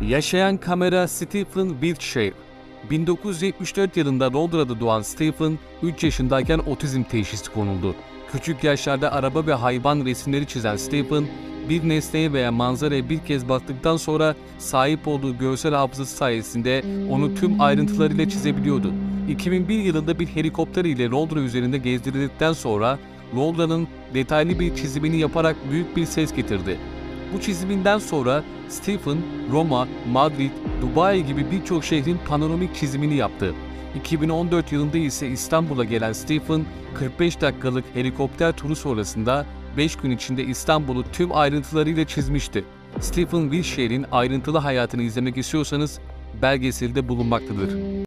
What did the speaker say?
Yaşayan kamera Stephen Wiltshire 1974 yılında Londra'da doğan Stephen, 3 yaşındayken otizm teşhisi konuldu. Küçük yaşlarda araba ve hayvan resimleri çizen Stephen, bir nesneye veya manzaraya bir kez baktıktan sonra sahip olduğu görsel hafızası sayesinde onu tüm ayrıntılarıyla çizebiliyordu. 2001 yılında bir helikopter ile Londra üzerinde gezdirildikten sonra Londra'nın detaylı bir çizimini yaparak büyük bir ses getirdi. Bu çiziminden sonra Stephen, Roma, Madrid, Dubai gibi birçok şehrin panoramik çizimini yaptı. 2014 yılında ise İstanbul'a gelen Stephen, 45 dakikalık helikopter turu sonrasında 5 gün içinde İstanbul'u tüm ayrıntılarıyla çizmişti. Stephen Wilshire'in ayrıntılı hayatını izlemek istiyorsanız belgeselde bulunmaktadır.